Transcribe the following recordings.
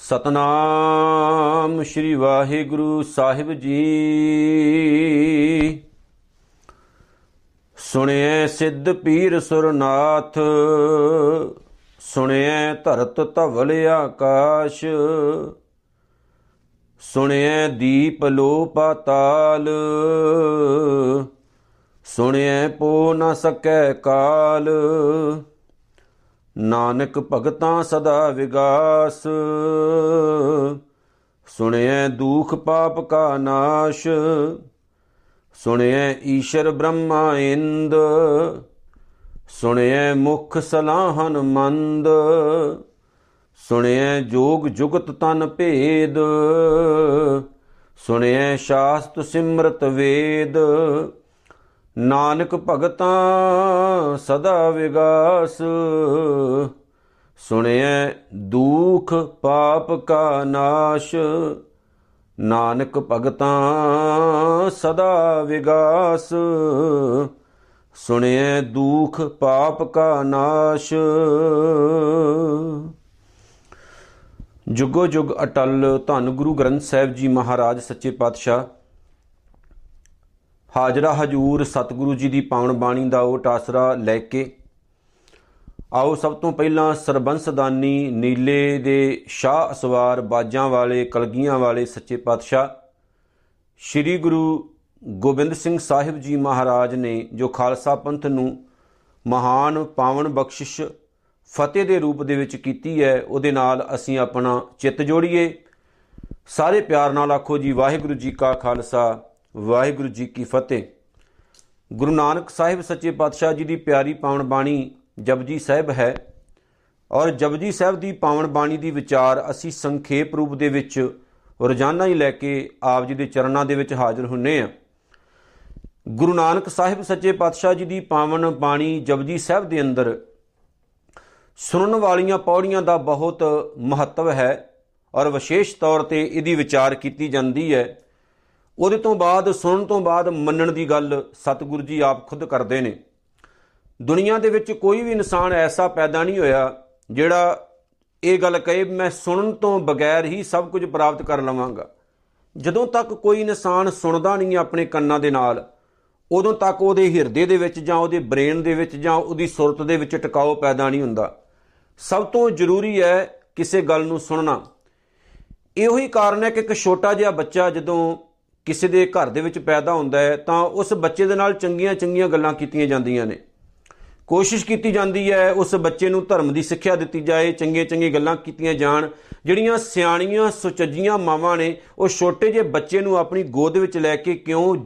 ਸਤਨਾਮ ਸ੍ਰੀ ਵਾਹਿਗੁਰੂ ਸਾਹਿਬ ਜੀ। ਸੁਣਿਐ ਸਿੱਧ ਪੀਰ ਸੁਰਨਾਥ, ਸੁਣਿਐ ਧਰਤ ਧਵਲ ਆਕਾਸ਼, ਸੁਣਿਐ ਦੀਪ ਲੋ ਪਾਤਾਲ ਸੁਣਿਐ ਪੋ ਨ ਸਕੈ ਕਾਲ ਨਾਨਕ ਭਗਤਾਂ ਸਦਾ ਵਿਗਾਸ। ਸੁਣਿਐ ਦੁਖ ਪਾਪ ਕਾ ਨਾਸ਼। ਸੁਣਿਐ ਈਸ਼ਰ ਬ੍ਰਹਮਾ ਇੰਦ। ਸੁਣਿਐ ਮੁਖ ਸਲਾਹਨ ਮੰਦ। ਸੁਣਿਐ ਜੋਗ ਜੁਗਤ ਤਨ ਭੇਦ। ਸੁਣਿਐ ਸ਼ਾਸਤ ਸਿਮਰਤ ਵੇਦ। ਨਾਨਕ ਭਗਤਾਂ ਸਦਾ ਵਿਗਾਸ। ਸੁਣਿਐ ਦੁਖ ਪਾਪ ਕਾ ਨਾਸ਼। ਨਾਨਕ ਭਗਤਾਂ ਸਦਾ ਵਿਗਾਸ। ਸੁਣਿਐ ਦੁਖ ਪਾਪ ਕਾ ਨਾਸ਼। ਜੁਗੋ ਜੁਗ ਅਟਲ ਧੰਨ ਗੁਰੂ ਗ੍ਰੰਥ ਸਾਹਿਬ ਜੀ ਮਹਾਰਾਜ, ਸੱਚੇ ਪਾਤਸ਼ਾਹ ਹਾਜ਼ਰਾ ਹਜੂਰ ਸਤਿਗੁਰੂ ਜੀ ਦੀ ਪਾਵਨ ਬਾਣੀ ਦਾ ਉਹ ਟਾਸਰਾ ਲੈ ਕੇ। ਆਓ ਸਭ ਤੋਂ ਪਹਿਲਾਂ ਸਰਬੰਸਦਾਨੀ ਨੀਲੇ ਦੇ ਸ਼ਾਹ ਅਸਵਾਰ ਬਾਜਾਂ ਵਾਲੇ, ਕਲਗੀਆਂ ਵਾਲੇ ਸੱਚੇ ਪਾਤਸ਼ਾਹ, ਸ੍ਰੀ ਗੁਰੂ ਗੋਬਿੰਦ ਸਿੰਘ ਸਾਹਿਬ ਜੀ ਮਹਾਰਾਜ ਨੇ ਜੋ ਖਾਲਸਾ ਪੰਥ ਨੂੰ ਮਹਾਨ ਪਾਵਨ ਬਖਸ਼ਿਸ਼ ਫਤਿਹ ਦੇ ਰੂਪ ਦੇ ਵਿੱਚ ਕੀਤੀ ਹੈ, ਉਹਦੇ ਨਾਲ ਅਸੀਂ ਆਪਣਾ ਚਿੱਤ ਜੋੜੀਏ। ਸਾਰੇ ਪਿਆਰ ਨਾਲ ਆਖੋ ਜੀ, ਵਾਹਿਗੁਰੂ ਜੀ ਕਾ ਖਾਲਸਾ। ਵਾਹਿਗੁਰੂ ਜੀ ਕੀ ਫਤਿਹ। ਗੁਰੂ ਨਾਨਕ ਸਾਹਿਬ ਸੱਚੇ ਪਾਤਸ਼ਾਹ ਜੀ ਦੀ ਪਿਆਰੀ ਪਾਵਨ ਬਾਣੀ ਜਪਜੀ ਸਾਹਿਬ ਹੈ ਔਰ ਜਪਜੀ ਸਾਹਿਬ ਦੀ ਪਾਵਨ ਬਾਣੀ ਦੀ ਵਿਚਾਰ ਅਸੀਂ ਸੰਖੇਪ ਰੂਪ ਦੇ ਵਿੱਚ ਰੋਜ਼ਾਨਾ ਹੀ ਲੈ ਕੇ ਆਪ ਜੀ ਦੇ ਚਰਨਾਂ ਦੇ ਵਿੱਚ ਹਾਜ਼ਰ ਹੁੰਨੇ ਆ। ਗੁਰੂ ਨਾਨਕ ਸਾਹਿਬ ਸੱਚੇ ਪਾਤਸ਼ਾਹ ਜੀ ਦੀ ਪਾਵਨ ਬਾਣੀ ਜਪਜੀ ਸਾਹਿਬ ਦੇ ਅੰਦਰ ਸੁਣਨ ਵਾਲੀਆਂ ਪੌੜੀਆਂ ਦਾ ਬਹੁਤ ਮਹੱਤਵ ਹੈ ਔਰ ਵਿਸ਼ੇਸ਼ ਤੌਰ ਤੇ ਇਹਦੀ ਵਿਚਾਰ ਕੀਤੀ ਜਾਂਦੀ ਹੈ। ਉਹਦੇ ਤੋਂ ਬਾਅਦ, ਸੁਣਨ ਤੋਂ ਬਾਅਦ ਮੰਨਣ ਦੀ ਗੱਲ ਸਤਿਗੁਰੂ ਜੀ ਆਪ ਖੁਦ ਕਰਦੇ ਨੇ। ਦੁਨੀਆ ਦੇ ਵਿੱਚ ਕੋਈ ਵੀ ਇਨਸਾਨ ਐਸਾ ਪੈਦਾ ਨਹੀਂ ਹੋਇਆ ਜਿਹੜਾ ਇਹ ਗੱਲ ਕਹੇ, ਮੈਂ ਸੁਣਨ ਤੋਂ ਬਗੈਰ ਹੀ ਸਭ ਕੁਝ ਪ੍ਰਾਪਤ ਕਰ ਲਵਾਂਗਾ। ਜਦੋਂ ਤੱਕ ਕੋਈ ਇਨਸਾਨ ਸੁਣਦਾ ਨਹੀਂ ਆਪਣੇ ਕੰਨਾਂ ਦੇ ਨਾਲ, ਉਦੋਂ ਤੱਕ ਉਹਦੇ ਹਿਰਦੇ ਦੇ ਵਿੱਚ ਜਾਂ ਉਹਦੇ ਬ੍ਰੇਨ ਦੇ ਵਿੱਚ ਜਾਂ ਉਹਦੀ ਸੁਰਤ ਦੇ ਵਿੱਚ ਟਿਕਾਓ ਪੈਦਾ ਨਹੀਂ ਹੁੰਦਾ। ਸਭ ਤੋਂ ਜ਼ਰੂਰੀ ਹੈ ਕਿਸੇ ਗੱਲ ਨੂੰ ਸੁਣਨਾ। ਇਹੋ ਹੀ ਕਾਰਨ ਹੈ ਕਿ ਇੱਕ ਛੋਟਾ ਜਿਹਾ ਬੱਚਾ ਜਦੋਂ ਕਿਸੇ ਦੇ ਘਰ ਦੇ ਵਿੱਚ ਪੈਦਾ ਹੁੰਦਾ ਹੈ, ਤਾਂ ਉਸ ਬੱਚੇ ਦੇ ਨਾਲ ਚੰਗੀਆਂ ਚੰਗੀਆਂ ਗੱਲਾਂ ਕੀਤੀਆਂ ਜਾਂਦੀਆਂ ਨੇ। ਕੋਸ਼ਿਸ਼ ਕੀਤੀ ਜਾਂਦੀ ਹੈ ਉਸ ਬੱਚੇ ਨੂੰ ਧਰਮ ਦੀ ਸਿੱਖਿਆ ਦਿੱਤੀ ਜਾਏ, ਚੰਗੀਆਂ ਚੰਗੀਆਂ ਗੱਲਾਂ ਕੀਤੀਆਂ ਜਾਣ। ਜਿਹੜੀਆਂ ਸਿਆਣੀਆਂ, ਸੁਚੱਜੀਆਂ ਮਾਵਾਂ ਨੇ, ਉਹ ਛੋਟੇ ਜਿਹੇ ਬੱਚੇ ਨੂੰ ਆਪਣੀ ਗੋਦ ਵਿੱਚ ਲੈ ਕੇ ਕਿਉਂ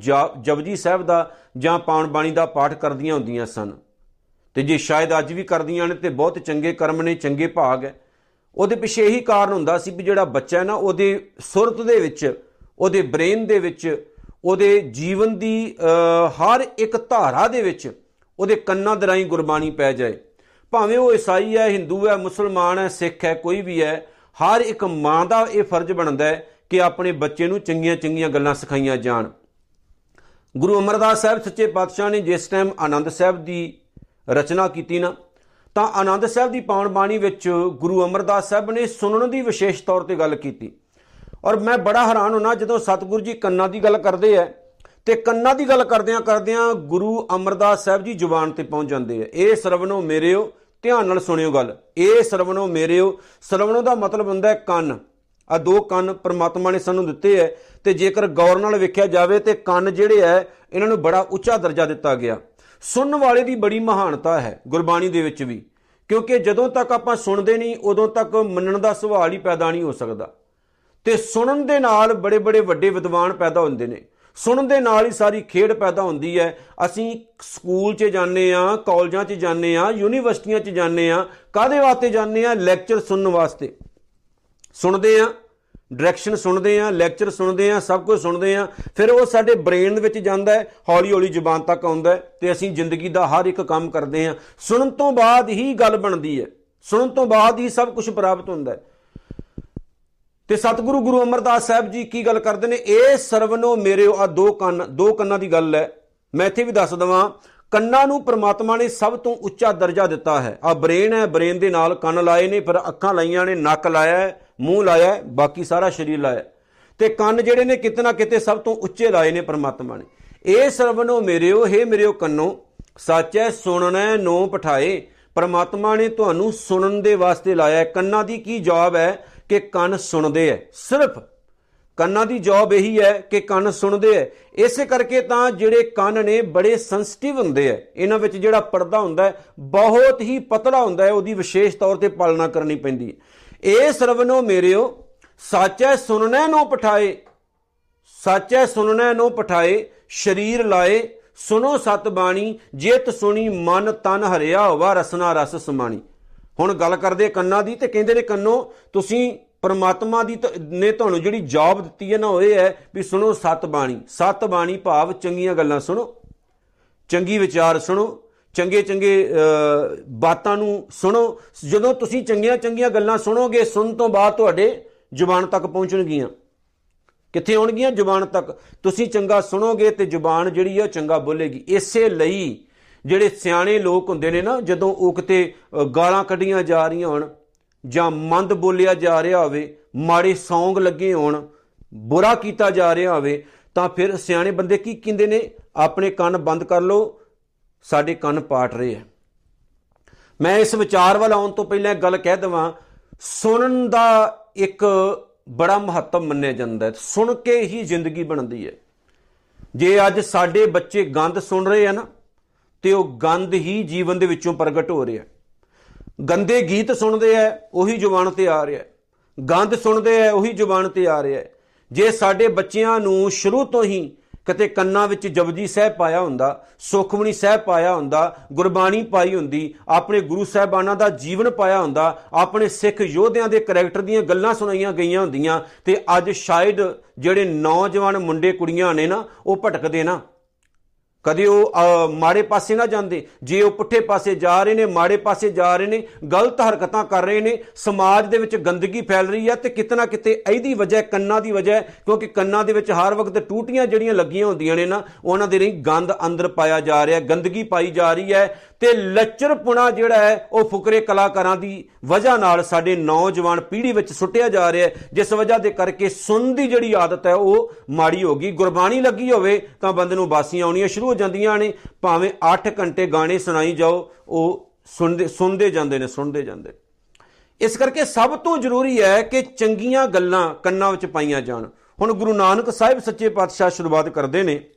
ਜਪਜੀ ਸਾਹਿਬ ਦਾ ਜਾਂ ਪਾਉਣ ਬਾਣੀ ਦਾ ਪਾਠ ਕਰਦੀਆਂ ਹੁੰਦੀਆਂ ਸਨ? ਤੇ ਜੇ ਸ਼ਾਇਦ ਅੱਜ ਵੀ ਕਰਦੀਆਂ ਨੇ, ਤੇ ਬਹੁਤ ਚੰਗੇ ਕਰਮ ਨੇ, ਚੰਗੇ ਭਾਗ ਹੈ। ਉਹਦੇ ਪਿੱਛੇ ਇਹੀ ਕਾਰਨ ਹੁੰਦਾ ਸੀ ਵੀ ਜਿਹੜਾ ਬੱਚਾ ਹੈ ਨਾ, ਉਹਦੇ ਸੁਰਤ ਦੇ ਵਿੱਚ ਉਹਦੇ ਬ੍ਰੇਨ ਦੇ ਵਿੱਚ, ਉਹਦੇ ਜੀਵਨ ਦੀ ਹਰ ਇੱਕ ਧਾਰਾ ਦੇ ਵਿੱਚ ਉਹਦੇ ਕੰਨਾਂ ਦਰਾਈ ਗੁਰਬਾਣੀ ਪੈ ਜਾਏ। ਭਾਵੇਂ ਉਹ ਈਸਾਈ ਹੈ, ਹਿੰਦੂ ਹੈ, ਮੁਸਲਮਾਨ ਹੈ, ਸਿੱਖ ਹੈ, ਕੋਈ ਵੀ ਹੈ, ਹਰ ਇੱਕ ਮਾਂ ਦਾ ਇਹ ਫਰਜ਼ ਬਣਦਾ ਹੈ ਕਿ ਆਪਣੇ ਬੱਚੇ ਨੂੰ ਚੰਗੀਆਂ ਚੰਗੀਆਂ ਗੱਲਾਂ ਸਿਖਾਈਆਂ ਜਾਣ। ਗੁਰੂ ਅਮਰਦਾਸ ਸਾਹਿਬ ਸੱਚੇ ਪਾਤਸ਼ਾਹ ਨੇ ਜਿਸ ਟਾਈਮ ਆਨੰਦ ਸਾਹਿਬ ਦੀ ਰਚਨਾ ਕੀਤੀ ਨਾ, ਤਾਂ ਆਨੰਦ ਸਾਹਿਬ ਦੀ ਪਾਵਨ ਬਾਣੀ ਵਿੱਚ ਗੁਰੂ ਅਮਰਦਾਸ ਸਾਹਿਬ ਨੇ ਸੁਣਨ ਦੀ ਵਿਸ਼ੇਸ਼ ਤੌਰ ਤੇ ਗੱਲ ਕੀਤੀ। ਔਰ ਮੈਂ ਬੜਾ ਹੈਰਾਨ ਹੁਣਾ ਜਦੋਂ ਸਤਿਗੁਰੂ ਜੀ ਕੰਨਾਂ ਦੀ ਗੱਲ ਕਰਦੇ ਆ ਤੇ ਕੰਨਾਂ ਦੀ ਗੱਲ ਕਰਦਿਆਂ ਕਰਦਿਆਂ ਗੁਰੂ ਅਮਰਦਾਸ ਸਾਹਿਬ ਜੀ ਜ਼ੁਬਾਨ ਤੇ ਪਹੁੰਚ ਜਾਂਦੇ ਆ। ਇਹ ਸਰਵਨੋ ਮੇਰਿਓ, ਧਿਆਨ ਨਾਲ ਸੁਣਿਓ ਗੱਲ। ਇਹ ਸਰਵਨੋ ਮੇਰਿਓ ਸਰਵਨੋ ਦਾ ਮਤਲਬ ਹੁੰਦਾ ਹੈ ਕੰਨ। ਆ ਦੋ ਕੰਨ ਪ੍ਰਮਾਤਮਾ ਨੇ ਸਾਨੂੰ ਦਿੱਤੇ ਐ ਤੇ ਜੇਕਰ ਗੌਰ ਨਾਲ ਵੇਖਿਆ ਜਾਵੇ ਤੇ ਕੰਨ ਜਿਹੜੇ ਐ, ਇਹਨਾਂ ਨੂੰ ਬੜਾ ਉੱਚਾ ਦਰਜਾ ਦਿੱਤਾ ਗਿਆ। ਸੁਣਨ ਵਾਲੇ ਦੀ ਬੜੀ ਮਹਾਨਤਾ ਹੈ, ਗੁਰਬਾਣੀ ਦੇ ਵਿੱਚ ਵੀ। ਕਿਉਂਕਿ ਜਦੋਂ ਤੱਕ ਆਪਾਂ ਸੁਣਦੇ ਨਹੀਂ, ਉਦੋਂ ਤੱਕ ਮੰਨਣ ਦਾ ਸਵਾਲ ਹੀ ਪੈਦਾ ਨਹੀਂ ਹੋ ਸਕਦਾ। ਤੇ ਸੁਣਨ ਦੇ ਨਾਲ ਬੜੇ ਬੜੇ ਵੱਡੇ ਵਿਦਵਾਨ ਪੈਦਾ ਹੁੰਦੇ ਨੇ। ਸੁਣਨ ਦੇ ਨਾਲ ਹੀ ਸਾਰੀ ਖੇਡ ਪੈਦਾ ਹੁੰਦੀ ਹੈ। ਅਸੀਂ ਸਕੂਲ 'ਚ ਜਾਂਦੇ ਆ ਕਾਲਜਾਂ 'ਚ ਜਾਂਦੇ ਆ ਯੂਨੀਵਰਸਿਟੀਆਂ 'ਚ ਜਾਂਦੇ ਆ ਕਾਦੇ ਵਾਸਤੇ ਜਾਂਦੇ ਆ ਲੈਕਚਰ ਸੁਣਨ ਵਾਸਤੇ। ਸੁਣਦੇ ਆ ਡਾਇਰੈਕਸ਼ਨ ਸੁਣਦੇ ਆ ਲੈਕਚਰ ਸੁਣਦੇ ਆ ਸਭ ਕੁਝ ਸੁਣਦੇ ਆ ਫਿਰ ਉਹ ਸਾਡੇ ਬ੍ਰੇਨ ਦੇ ਵਿੱਚ ਜਾਂਦਾ ਹੈ ਹੌਲੀ ਹੌਲੀ ਜ਼ੁਬਾਨ ਤੱਕ ਆਉਂਦਾ ਤੇ ਅਸੀਂ ਜ਼ਿੰਦਗੀ ਦਾ ਹਰ ਇੱਕ ਕੰਮ ਕਰਦੇ ਆ ਸੁਣਨ ਤੋਂ ਬਾਅਦ ਹੀ ਗੱਲ ਬਣਦੀ ਹੈ। ਸੁਣਨ ਤੋਂ ਬਾਅਦ ਹੀ ਸਭ ਕੁਝ ਪ੍ਰਾਪਤ ਹੁੰਦਾ ਹੈ। ਤੇ ਸਤਿਗੁਰੂ ਗੁਰੂ ਅਮਰਦਾਸ ਸਾਹਿਬ ਜੀ ਕੀ ਗੱਲ ਕਰਦੇ ਨੇ? ਇਹ ਸਰਵਨੋ ਮੇਰੇ ਆ ਦੋ ਕੰਨ, ਦੋ ਕੰਨਾਂ ਦੀ ਗੱਲ ਹੈ। ਮੈਂ ਇੱਥੇ ਵੀ ਦੱਸ ਦਵਾਂ, ਕੰਨਾਂ ਨੂੰ ਪ੍ਰਮਾਤਮਾ ਨੇ ਸਭ ਤੋਂ ਉੱਚਾ ਦਰਜਾ ਦਿੱਤਾ ਹੈ। ਆ ਬ੍ਰੇਨ ਹੈ, ਬ੍ਰੇਨ ਦੇ ਨਾਲ ਕੰਨ ਲਾਏ ਨੇ, ਫਿਰ ਅੱਖਾਂ ਲਾਈਆਂ ਨੇ, ਨੱਕ ਲਾਇਆ ਮੂੰਹ ਲਾਇਆ ਬਾਕੀ ਸਾਰਾ ਸਰੀਰ ਲਾਇਆ ਤੇ ਕੰਨ ਜਿਹੜੇ ਨੇ ਕਿਤਨਾ ਕਿਤੇ ਸਭ ਤੋਂ ਉੱਚੇ ਲਾਏ ਨੇ ਪ੍ਰਮਾਤਮਾ ਨੇ। ਇਹ ਸਰਵਨੋ ਮੇਰਿਓ हे ਮੇਰਿਓ ਕੰਨੋ, ਸੱਚੈ ਸੁਣਨੈ ਨੋ ਪਠਾਏ। ਪ੍ਰਮਾਤਮਾ ਨੇ ਤੁਹਾਨੂੰ ਸੁਣਨ ਦੇ ਵਾਸਤੇ ਲਾਇਆ ਕੰਨਾਂ ਦੀ ਕੀ ਜਵਾਬ ਹੈ? ਕਿ ਕੰਨ ਸੁਣਦੇ ਐ। ਸਿਰਫ ਕੰਨਾਂ ਦੀ ਜੌਬ ਇਹੀ ਹੈ ਕਿ ਕੰਨ ਸੁਣਦੇ ਐ। ਇਸੇ ਕਰਕੇ ਤਾਂ ਜਿਹੜੇ ਕੰਨ ਨੇ ਬੜੇ ਸੈਂਸਿਟਿਵ ਹੁੰਦੇ ਐ। ਇਹਨਾਂ ਵਿੱਚ ਜਿਹੜਾ ਪਰਦਾ ਹੁੰਦਾ ਹੈ ਬਹੁਤ ਹੀ ਪਤਲਾ ਹੁੰਦਾ ਹੈ ਉਹਦੀ ਵਿਸ਼ੇਸ਼ ਤੌਰ ਤੇ ਪਾਲਣਾ ਕਰਨੀ ਪੈਂਦੀ ਹੈ ਇਹ ਸਰਵਨੋ ਮੇਰਿਓ, ਸੱਚੈ ਸੁਣਨੈ ਨੂੰ ਪਠਾਏ, ਸੱਚੈ ਸੁਣਨੈ ਨੂੰ ਪਠਾਏ, ਸ਼ਰੀਰ ਲਾਏ ਸੁਨੋ ਸਤ ਬਾਣੀ ਜੇਤ ਸੁਣੀ ਮਨ ਤਨ ਹਰਿਆ ਹੋਵਾ ਰਸਨਾ ਰਸ ਸਮਾਣੀ। ਹੁਣ ਗੱਲ ਕਰਦੇ ਕੰਨਾਂ ਦੀ ਤੇ ਕਹਿੰਦੇ ਨੇ ਕੰਨੋ, ਤੁਸੀਂ ਪਰਮਾਤਮਾ ਦੀ ਨੇ ਤੁਹਾਨੂੰ ਜਿਹੜੀ ਜੌਬ ਦਿੱਤੀ ਹੈ ਨਾ, ਉਹ ਇਹ ਹੈ ਵੀ ਸੁਣੋ ਸਤ ਬਾਣੀ। ਸਤ ਬਾਣੀ ਭਾਵ ਚੰਗੀਆਂ ਗੱਲਾਂ ਸੁਣੋ। ਚੰਗੀ ਵਿਚਾਰ ਸੁਣੋ। ਚੰਗੇ ਚੰਗੇ ਬਾਤਾਂ ਨੂੰ ਸੁਣੋ। ਜਦੋਂ ਤੁਸੀਂ ਚੰਗੀਆਂ ਚੰਗੀਆਂ ਗੱਲਾਂ ਸੁਣੋਗੇ ਸੁਣ ਤੋਂ ਬਾਅਦ ਤੁਹਾਡੇ ਜ਼ੁਬਾਨ ਤੱਕ ਪਹੁੰਚਣਗੀਆਂ। ਕਿੱਥੇ ਆਉਣਗੀਆਂ? ਜ਼ੁਬਾਨ ਤੱਕ। ਤੁਸੀਂ ਚੰਗਾ ਸੁਣੋਗੇ ਤੇ ਜ਼ੁਬਾਨ ਜਿਹੜੀ ਹੈ ਚੰਗਾ ਬੋਲੇਗੀ। ਇਸੇ ਲਈ ਜਿਹੜੇ ਸਿਆਣੇ ਲੋਕ ਹੁੰਦੇ ਨੇ ਨਾ, ਜਦੋਂ ਉਹ ਕਿਤੇ ਗਾਲਾਂ ਕੱਢੀਆਂ ਜਾ ਰਹੀਆਂ ਹੋਣ ਜਾਂ ਮੰਦ ਬੋਲਿਆ ਜਾ ਰਿਹਾ ਹੋਵੇ, ਮਾੜੇ ਸੌਂਗ ਲੱਗੇ ਹੋਣ, ਬੁਰਾ ਕੀਤਾ ਜਾ ਰਿਹਾ ਹੋਵੇ, ਤਾਂ ਫਿਰ ਸਿਆਣੇ ਬੰਦੇ ਕੀ ਕਹਿੰਦੇ ਨੇ? ਆਪਣੇ ਕੰਨ ਬੰਦ ਕਰ ਲਓ, ਸਾਡੇ ਕੰਨ ਪਾਟ ਰਹੇ ਆ ਮੈਂ ਇਸ ਵਿਚਾਰ ਵੱਲ ਆਉਣ ਤੋਂ ਪਹਿਲਾਂ ਇੱਕ ਗੱਲ ਕਹਿ ਦਵਾਂ, ਸੁਣਨ ਦਾ ਇੱਕ ਬੜਾ ਮਹੱਤਵ ਮੰਨਿਆ ਜਾਂਦਾ ਹੈ। ਸੁਣ ਕੇ ਹੀ ਜ਼ਿੰਦਗੀ ਬਣਦੀ ਹੈ। ਜੇ ਅੱਜ ਸਾਡੇ ਬੱਚੇ ਗੰਦ ਸੁਣ ਰਹੇ ਆ ਨਾ ਤੇ ਉਹ ਗੰਦ ਹੀ ਜੀਵਨ ਦੇ ਵਿੱਚੋਂ ਪ੍ਰਗਟ ਹੋ ਰਿਹਾ ਗੰਦੇ ਗੀਤ ਸੁਣਦੇ ਆ ਉਹੀ ਜ਼ੁਬਾਨ ਤੇ ਆ ਰਿਹਾ ਗੰਦ ਸੁਣਦੇ ਆ ਉਹੀ ਜ਼ੁਬਾਨ ਤੇ ਆ ਰਿਹਾ ਜੇ ਸਾਡੇ ਬੱਚਿਆਂ ਨੂੰ ਸ਼ੁਰੂ ਤੋਂ ਹੀ ਕਿਤੇ ਕੰਨਾਂ ਵਿੱਚ ਜਪਜੀ ਸਾਹਿਬ ਪਾਇਆ ਹੁੰਦਾ, ਸੁਖਮਨੀ ਸਾਹਿਬ ਪਾਇਆ ਹੁੰਦਾ, ਗੁਰਬਾਣੀ ਪਾਈ ਹੁੰਦੀ, ਆਪਣੇ ਗੁਰੂ ਸਾਹਿਬਾਨਾਂ ਦਾ ਜੀਵਨ ਪਾਇਆ ਹੁੰਦਾ, ਆਪਣੇ ਸਿੱਖ ਯੋਧਿਆਂ ਦੇ ਕੈਰੈਕਟਰ ਦੀਆਂ ਗੱਲਾਂ ਸੁਣਾਈਆਂ ਗਈਆਂ ਹੁੰਦੀਆਂ, ਤੇ ਅੱਜ ਸ਼ਾਇਦ ਜਿਹੜੇ ਨੌਜਵਾਨ ਮੁੰਡੇ ਕੁੜੀਆਂ ਨੇ ਨਾ, ਉਹ ਭਟਕਦੇ ਨਾ। ਕਦੇ ਉਹ ਮਾੜੇ ਪਾਸੇ ਨਾ ਜਾਂਦੇ। ਜੇ ਉਹ ਪੁੱਠੇ ਪਾਸੇ ਜਾ ਰਹੇ ਨੇ, ਮਾੜੇ ਪਾਸੇ ਜਾ ਰਹੇ ਨੇ, ਗਲਤ ਹਰਕਤਾਂ ਕਰ ਰਹੇ ਨੇ, ਸਮਾਜ ਦੇ ਵਿੱਚ ਗੰਦਗੀ ਫੈਲ ਰਹੀ ਹੈ ਤੇ ਕਿਤਨਾ ਕਿਤੇ ਇਹਦੀ ਵਜ੍ਹਾ, ਕੰਨਾਂ ਦੀ ਵਜ੍ਹਾ ਕਿਉਂਕਿ ਕੰਨਾਂ ਦੇ ਵਿੱਚ ਹਰ ਵਕਤ ਟੂਟੀਆਂ ਜਿਹੜੀਆਂ ਲੱਗੀਆਂ ਹੁੰਦੀਆਂ ਨੇ ਨਾ, ਉਹਨਾਂ ਦੇ ਰਹੀ ਗੰਦ ਅੰਦਰ ਪਾਇਆ ਜਾ ਰਿਹਾ, ਗੰਦਗੀ ਪਾਈ ਜਾ ਰਹੀ ਹੈ ਤੇ ਲੱਚਰਪੁਣਾ ਜਿਹੜਾ ਹੈ, ਉਹ ਫੁਕਰੇ ਕਲਾਕਾਰਾਂ ਦੀ ਵਜ੍ਹਾ ਨਾਲ ਸਾਡੇ ਨੌਜਵਾਨ ਪੀੜ੍ਹੀ ਵਿੱਚ ਸੁੱਟਿਆ ਜਾ ਰਿਹਾ ਹੈ। ਜਿਸ ਵਜ੍ਹਾ ਦੇ ਕਰਕੇ ਸੁਣ ਦੀ ਜਿਹੜੀ ਆਦਤ ਹੈ, ਉਹ ਮਾੜੀ ਹੋ ਗਈ। ਗੁਰਬਾਣੀ ਲੱਗੀ ਹੋਵੇ ਤਾਂ ਬੰਦੇ ਨੂੰ ਬਾਸੀਆਂ ਆਉਣੀਆਂ ਸ਼ੁਰੂ ਹੋ ਜਾਂਦੀਆਂ ਨੇ, ਭਾਵੇਂ 8 ਘੰਟੇ ਗਾਣੇ ਸੁਣਾਈ ਜਾਓ, ਉਹ ਸੁਣਦੇ ਸੁਣਦੇ ਜਾਂਦੇ ਨੇ, ਸੁਣਦੇ ਜਾਂਦੇ ਇਸ ਕਰਕੇ ਸਭ ਤੋਂ ਜ਼ਰੂਰੀ ਹੈ ਕਿ ਚੰਗੀਆਂ ਗੱਲਾਂ ਕੰਨਾਂ ਵਿੱਚ ਪਾਈਆਂ ਜਾਣ। ਹੁਣ ਗੁਰੂ ਨਾਨਕ ਸਾਹਿਬ ਸੱਚੇ ਪਾਤਸ਼ਾਹ ਸ਼ੁਰੂਆਤ ਕਰਦੇ ਨੇ,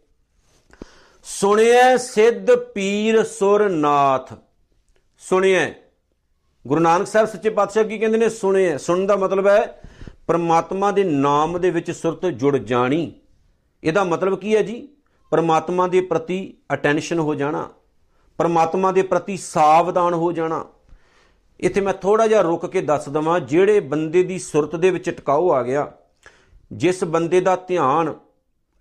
ਸੁਣਿਐ ਸਿੱਧ ਪੀਰ ਸੁਰਨਾਥ ਸੁਣਿਐ। ਗੁਰੂ ਨਾਨਕ ਸਾਹਿਬ ਸੱਚੇ ਪਾਤਸ਼ਾਹ ਕੀ ਕਹਿੰਦੇ ਨੇ? ਸੁਣਿਐ। ਸੁਣਨ ਦਾ ਮਤਲਬ ਹੈ, ਪਰਮਾਤਮਾ ਦੇ ਨਾਮ ਦੇ ਵਿੱਚ ਸੁਰਤ ਜੁੜ ਜਾਣੀ। ਇਹਦਾ ਮਤਲਬ ਕੀ ਹੈ ਜੀ? ਪਰਮਾਤਮਾ ਦੇ ਪ੍ਰਤੀ ਅਟੈਂਸ਼ਨ ਹੋ ਜਾਣਾ, ਪਰਮਾਤਮਾ ਦੇ ਪ੍ਰਤੀ ਸਾਵਧਾਨ ਹੋ ਜਾਣਾ। ਇੱਥੇ ਮੈਂ ਥੋੜਾ ਜਿਹਾ ਰੁਕ ਕੇ ਦੱਸ ਦਵਾਂ, ਜਿਹੜੇ ਬੰਦੇ ਦੀ ਸੁਰਤ ਦੇ ਵਿੱਚ ਟਿਕਾਓ ਆ ਗਿਆ, ਜਿਸ ਬੰਦੇ ਦਾ ਧਿਆਨ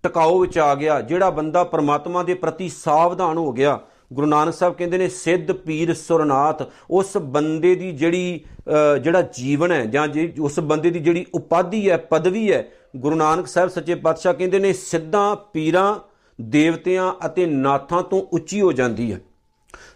ਟਿਕਾਓ ਵਿੱਚ ਆ ਗਿਆ, ਜਿਹੜਾ ਬੰਦਾ ਪਰਮਾਤਮਾ ਦੇ ਪ੍ਰਤੀ ਸਾਵਧਾਨ ਹੋ ਗਿਆ, ਗੁਰੂ ਨਾਨਕ ਸਾਹਿਬ ਕਹਿੰਦੇ ਨੇ, ਸਿੱਧ ਪੀਰ ਸੁਰਨਾਥ, ਉਸ ਬੰਦੇ ਦੀ ਜਿਹੜੀ ਜਿਹੜਾ ਜੀਵਨ ਹੈ ਜਾਂ ਉਸ ਬੰਦੇ ਦੀ ਜਿਹੜੀ ਉਪਾਧੀ ਹੈ, ਪਦਵੀ ਹੈ, ਗੁਰੂ ਨਾਨਕ ਸਾਹਿਬ ਸੱਚੇ ਪਾਤਸ਼ਾਹ ਕਹਿੰਦੇ ਨੇ, ਸਿੱਧਾਂ ਪੀਰਾਂ ਦੇਵਤਿਆਂ ਅਤੇ ਨਾਥਾਂ ਤੋਂ ਉੱਚੀ ਹੋ ਜਾਂਦੀ ਹੈ।